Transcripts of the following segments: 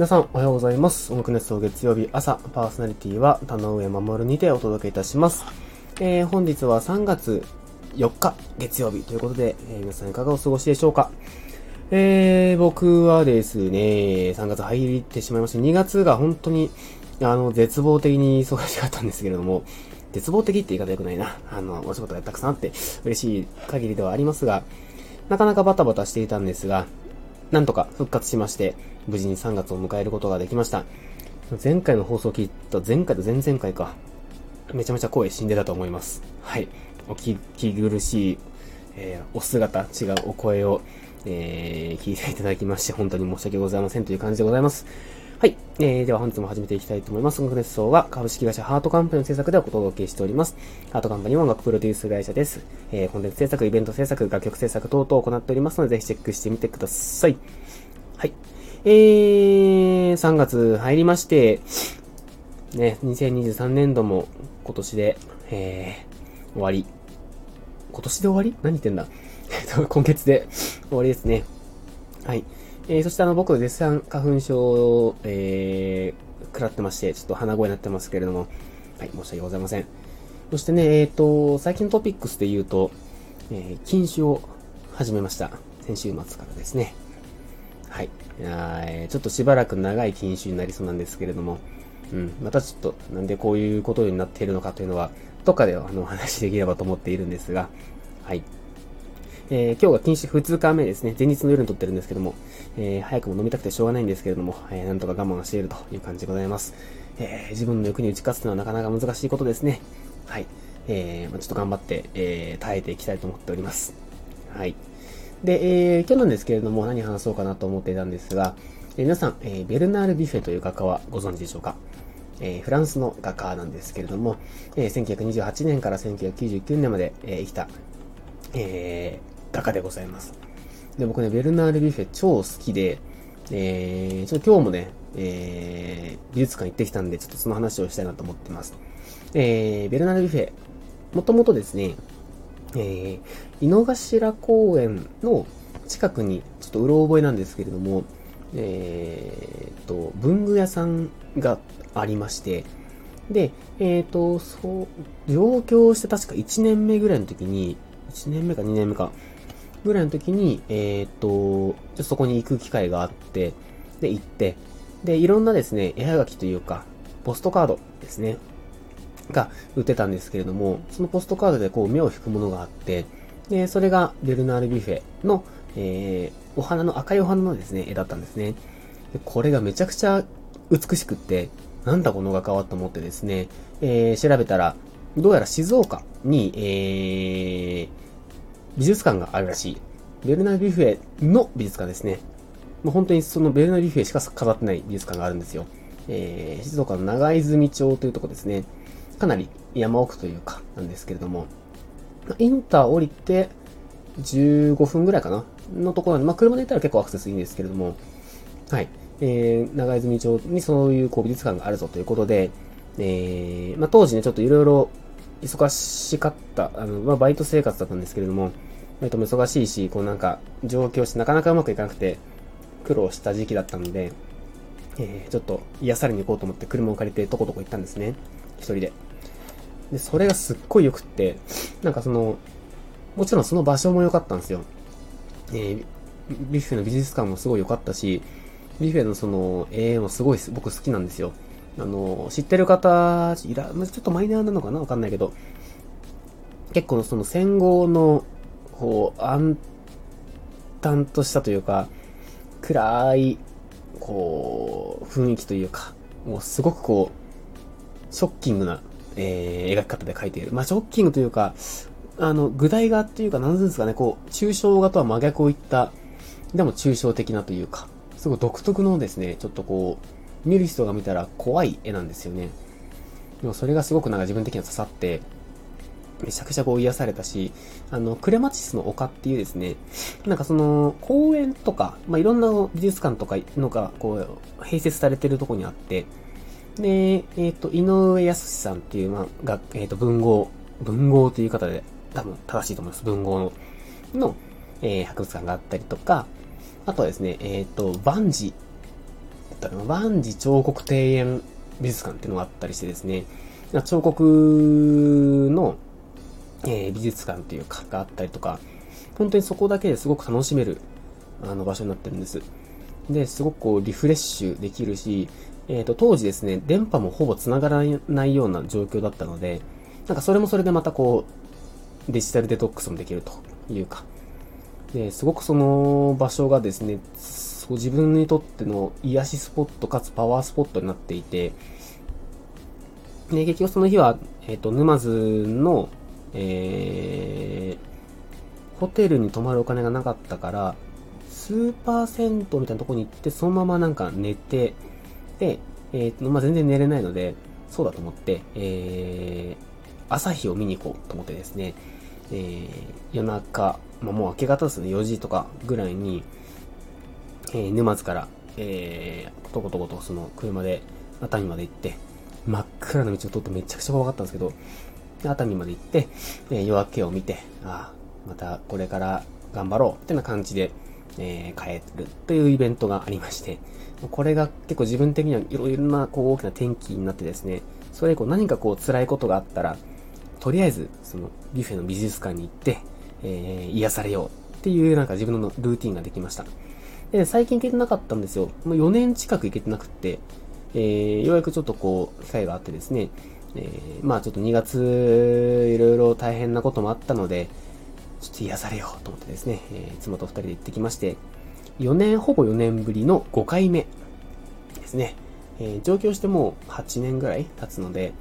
皆さん、おはようございます。音楽熱奏月曜日朝、パーソナリティは田上守にてお届けいたします。えー、本日は3月4日月曜日ということで、えー、皆さんいかがお過ごしでしょうか？えー、僕はですね、3月入ってしまいまして、2月が本当に、あの、絶望的に忙しかったんですけれども、絶望的って言い方良くないな。あの、お仕事がたくさんあって嬉しい限りではありますが、なかなかバタバタしていたんですが、なんとか復活しまして、無事に3月を迎えることができました。前回の放送を聞いた、前回と前々回か。めちゃめちゃ声死んでたと思います。はい。お聞き苦しい、えー、お姿、違うお声を、えー、聞いていただきまして、本当に申し訳ございませんという感じでございます。はい。えー、では本日も始めていきたいと思います。音楽熱奏は株式会社ハートカンパニーの制作でお届けしております。ハートカンパニーは音楽プロデュース会社です。えー、コンテンツ制作、イベント制作、楽曲制作等々を行っておりますので、ぜひチェックしてみてください。はい。えー、3月入りまして、ね、2023年度も今年で、えー、終わり。今年で終わり？何言ってんだ？今月で終わりですね。はい。えー、そしてあの、僕、絶賛花粉症を、えー、食らってまして、ちょっと鼻声になってますけれども、はい、申し訳ございません。そしてね、えっ、ー、と、最近のトピックスで言うと、えー、禁酒を始めました。先週末からですね。はい。えー、ちょっとしばらく長い禁酒になりそうなんですけれども、うん、またちょっと、なんでこういうことになっているのかというのは、どっかであの、お話しできればと思っているんですが、はい。えー、今日が禁酒2日目ですね。前日の夜に撮ってるんですけども、えー、早くも飲みたくてしょうがないんですけれども、えー、なんとか我慢しているという感じでございます。え、自分の欲に打ち勝つのはなかなか難しいことですね。はい。えー、ま、ちょっと頑張って、え、耐えていきたいと思っております。はい。で、えー、今日なんですけれども、何話そうかなと思っていたんですが、え、皆さん、え、ベルナール・ビフェという画家はご存知でしょうか？えー、フランスの画家なんですけれども、えー、1928年から1999年まで、えー、生きた、え画家でございます。で、僕ね、ベルナール・ビュッフェ超好きで、えー、ちょっと今日もね、えー、美術館行ってきたんで、ちょっとその話をしたいなと思ってます。えー、ベルナール・ビュッフェ、もともとですね、えー、井の頭公園の近くに、ちょっとうろ覚えなんですけれども、えー、と、文具屋さんがありまして、で、えっ、ー、と、そう、上京して確か1年目ぐらいの時に、1年目か2年目か、ぐらいの時に、えっ、と、ちょっとそこに行く機会があって、で、行って、で、いろんなですね、絵はがきというか、ポストカードですね、が売ってたんですけれども、そのポストカードでこう目を引くものがあって、で、それがベルナール・ビフェの、えー、お花の赤いお花のですね、絵だったんですね。でこれがめちゃくちゃ美しくって、なんだこの画家はと思ってですね、えー、調べたら、どうやら静岡に、えー、美術館があるらしい。ベルナ・ビュフェの美術館ですね。もう本当にそのベルナ・ビュフェしか飾ってない美術館があるんですよ。えー、静岡の長泉町というとこですね。かなり山奥というか、なんですけれども、インター降りて、15分ぐらいかなのところなんで、まあ、車で行ったら結構アクセスいいんですけれども、はい。えー、長泉町にそういうこう美術館があるぞということで、えー、まあ、当時ね、ちょっといろいろ忙しかった、あの、まあ、バイト生活だったんですけれども、バイトも忙しいし、こうなんか、上京してなかなかうまくいかなくて、苦労した時期だったので、えー、ちょっと癒されに行こうと思って車を借りてとことこ行ったんですね。一人で。で、それがすっごい良くって、なんかその、もちろんその場所も良かったんですよ。えー、ビュッフェの美術館もすごい良かったし、ビュッフェのその、絵もすごい僕好きなんですよ。あの、知ってる方、いら、ちょっとマイナーなのかな？わかんないけど、結構その戦後の、こう、暗淡としたというか、暗い、こう、雰囲気というか、もうすごくこう、ショッキングな、えー、描き方で描いている。まあ、ショッキングというか、あの、具体画っていうか、何ですかね、こう、抽象画とは真逆を言った、でも抽象的なというか、すごい独特のですね、ちょっとこう、見る人が見たら怖い絵なんですよね。でもそれがすごくなんか自分的には刺さって、めちゃくちゃこう癒されたし、あの、クレマチスの丘っていうですね、なんかその、公園とか、まあ、いろんな美術館とかのが、こう、併設されてるとこにあって、で、えっ、ー、と、井上康さんっていう、まあ、が、えっ、ー、と、文豪、文豪という方で、多分正しいと思います。文豪の、の、えー、博物館があったりとか、あとはですね、えっ、ー、と、バンジっったかな、万事彫刻庭園美術館っていうのがあったりしてですね、彫刻の、えー、美術館っていうか、があったりとか、本当にそこだけですごく楽しめる、あの場所になってるんです。で、すごくこう、リフレッシュできるし、えっ、ー、と、当時ですね、電波もほぼ繋がらないような状況だったので、なんかそれもそれでまたこう、デジタルデトックスもできるというか、で、すごくその場所がですね、そう自分にとっての癒しスポットかつパワースポットになっていて、で、結局その日は、えっ、ー、と、沼津の、えー、ホテルに泊まるお金がなかったから、スーパー銭湯みたいなところに行って、そのままなんか寝て、で、えっ、ー、と、まあ、全然寝れないので、そうだと思って、えー、朝日を見に行こうと思ってですね、えー、夜中、まあ、もう明け方ですね、4時とかぐらいに、えー、沼津から、えー、とことことその車で熱海まで行って、真っ暗な道を通ってめちゃくちゃ怖かったんですけど、熱海まで行って、えー、夜明けを見て、ああ、またこれから頑張ろうってな感じで、えー、帰るというイベントがありまして、これが結構自分的にはいろいろなこう大きな転機になってですね、それ以降何かこう辛いことがあったら、とりあえずそのビュッフェの美術館に行って、えー、癒されようっていうなんか自分のルーティンができました。で、最近行けてなかったんですよ。もう4年近く行けてなくって、えー、ようやくちょっとこう、機会があってですね、えー、まあちょっと2月、いろいろ大変なこともあったので、ちょっと癒されようと思ってですね、えー、妻と2人で行ってきまして、4年、ほぼ4年ぶりの5回目ですね。えー、上京してもう8年ぐらい経つので、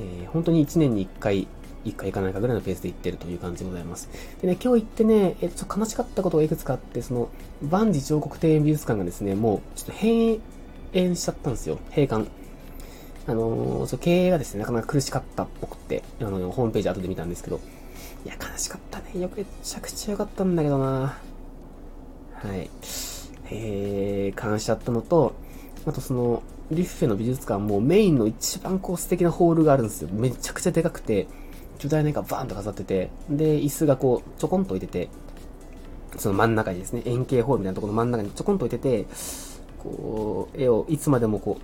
えー、本当に1年に1回、1回行かないかぐらいのペースで行ってるという感じでございます。でね、今日行ってね、えちょっと悲しかったことがいくつかあって、その、万事彫刻庭園美術館がですね、もう、ちょっと閉園しちゃったんですよ。閉館。あのー、そ経営がですね、なかなか苦しかったっぽくて、あの、ホームページ後で見たんですけど、いや、悲しかったね。よくめちゃくちゃ良かったんだけどなはい。えー、感謝しちゃったのと、あとその、リッフェの美術館もメインの一番こう素敵なホールがあるんですよ。めちゃくちゃでかくて、巨大な絵がバーンと飾ってて、で、椅子がこう、ちょこんと置いてて、その真ん中にですね、円形ホールみたいなところの真ん中にちょこんと置いてて、こう、絵をいつまでもこう、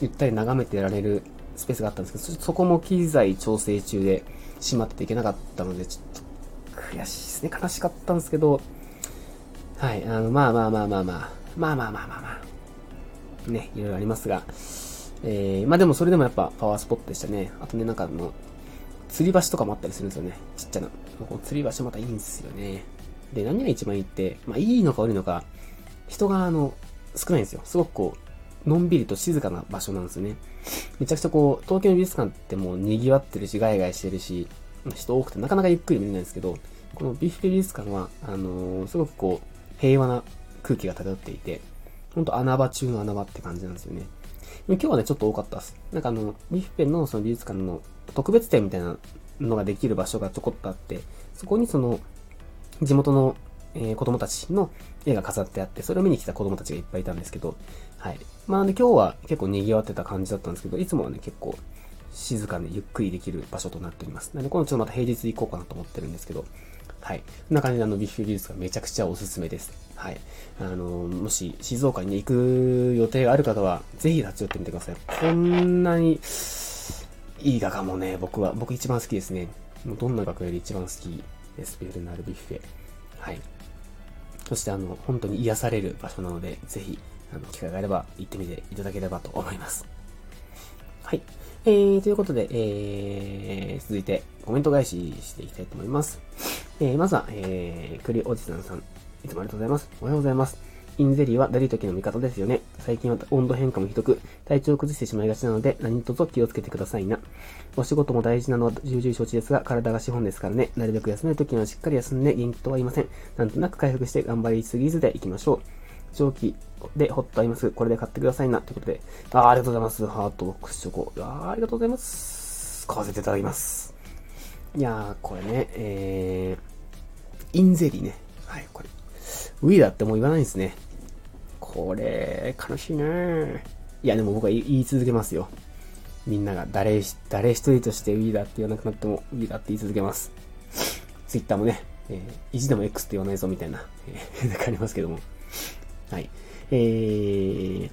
ゆったり眺めてられるスペースがあったんですけど、そこも機材調整中で閉まっていけなかったので、ちょっと悔しいですね。悲しかったんですけど、はい、あの、まあまあまあまあまあ、まあまあまあまあまあ、ね、いろいろありますが、えー、まあでもそれでもやっぱパワースポットでしたね。あとね、なんかあの、吊り橋とかもあったりするんですよね。ちっちゃな。この吊り橋またいいんですよね。で、何が一番いいって、まあいいのか悪いのか、人があの、少ないんですよ。すごくこう、のんびりと静かな場所なんですよね。めちゃくちゃこう、東京の美術館ってもう賑わってるし、ガヤガヤしてるし、人多くてなかなかゆっくり見れないんですけど、このビフィ美術館は、あのー、すごくこう、平和な空気が漂っていて、ほんと穴場中の穴場って感じなんですよね。今日はね、ちょっと多かったです。なんかあの、ビフペのその美術館の特別展みたいなのができる場所がちょこっとあって、そこにその、地元の、えー、子供たちの絵が飾ってあって、それを見に来た子供たちがいっぱいいたんですけど、はい。まあね、今日は結構賑わってた感じだったんですけど、いつもはね、結構静かにゆっくりできる場所となっております。なので、今度ちょっとまた平日行こうかなと思ってるんですけど、はい。こんな感じであの、ビッフィ美術がめちゃくちゃおすすめです。はい。あの、もし静岡に行く予定がある方は、ぜひ立ち寄ってみてください。こんなに、いい画家もね、僕は、僕一番好きですね。もうどんな画家より一番好きです？ベルナル・ビッフェ。はい。そしてあの、本当に癒される場所なので、ぜひ、あの、機会があれば行ってみていただければと思います。はい。えー、ということで、えー、続いてコメント返ししていきたいと思います。えー、まずは、えー、栗おじさんさん、いつもありがとうございます。おはようございます。インゼリーはだるい時の味方ですよね。最近は温度変化もひどく、体調を崩してしまいがちなので、何卒気をつけてくださいな。お仕事も大事なのは重々承知ですが、体が資本ですからね。なるべく休める時にはしっかり休んで元気とは言いません。なんとなく回復して頑張りすぎずでいきましょう。蒸気でホットアイマス、これで買ってくださいな。ということで、あありがとうございます。ハートボックスチョコ。あありがとうございます。買わせていただきます。いやー、これね、えー、インゼリーね。はい、これ。ウィーダーってもう言わないんですね。これ、悲しいねいや、でも僕は言い続けますよ。みんなが誰、誰一人としてウィーダーって言わなくなっても、ウィーダーって言い続けます。ツイッターもね、えー、意地でも X って言わないぞみたいな、えー、なんかありますけども。はい。えー、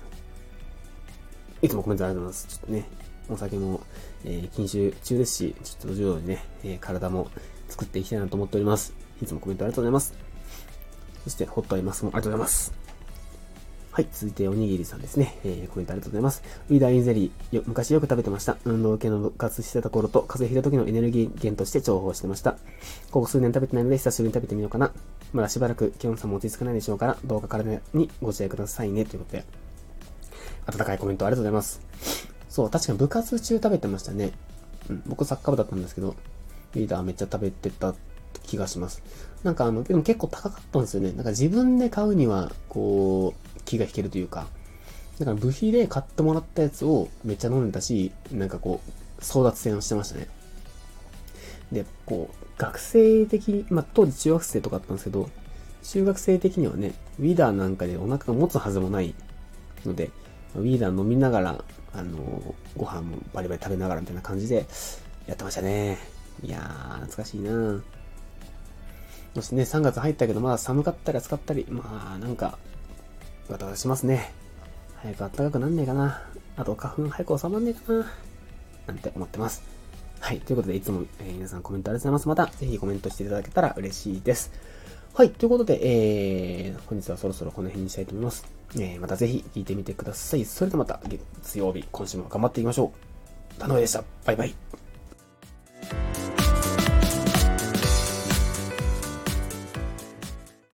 いつもコメントありがとうございます。ちょっとね、お酒も、えー、禁酒中ですし、ちょっと徐々にね、えー、体も作っていきたいなと思っております。いつもコメントありがとうございます。そして、ホットアイマスもありがとうございます。はい、続いておにぎりさんですね。えー、コメントありがとうございます。ウィーダーインゼリーよ、昔よく食べてました。運動系の部活してた頃と、風邪ひいた時のエネルギー源として重宝してました。ここ数年食べてないので、久しぶりに食べてみようかな。まだしばらく気温差も落ち着かないでしょうから、どうか体にご自愛くださいね。ということで、温かいコメントありがとうございます。そう、確かに部活中食べてましたね。うん、僕サッカー部だったんですけど、リーダーめっちゃ食べてた気がします。なんかあの、でも結構高かったんですよね。なんか自分で買うには、こう、気が引けるというか、だから部費で買ってもらったやつをめっちゃ飲んでたし、なんかこう、争奪戦をしてましたね。で、こう、学生的、まあ、当時中学生とかあったんですけど、中学生的にはね、ウィーダーなんかでお腹が持つはずもないので、ウィーダー飲みながら、あの、ご飯もバリバリ食べながらみたいな感じでやってましたね。いやー、懐かしいなそしてね、3月入ったけど、まだ寒かったり暑かったり、まあ、なんか、ガタガタしますね。早く暖かくなんねえかな。あと花粉早く収まんねえかな。なんて思ってます。はい。ということで、いつも、えー、皆さんコメントありがとうございます。また、ぜひコメントしていただけたら嬉しいです。はい。ということで、えー、本日はそろそろこの辺にしたいと思います。えー、またぜひ聞いてみてください。それではまた月曜日、今週も頑張っていきましょう。田上でした。バイバイ。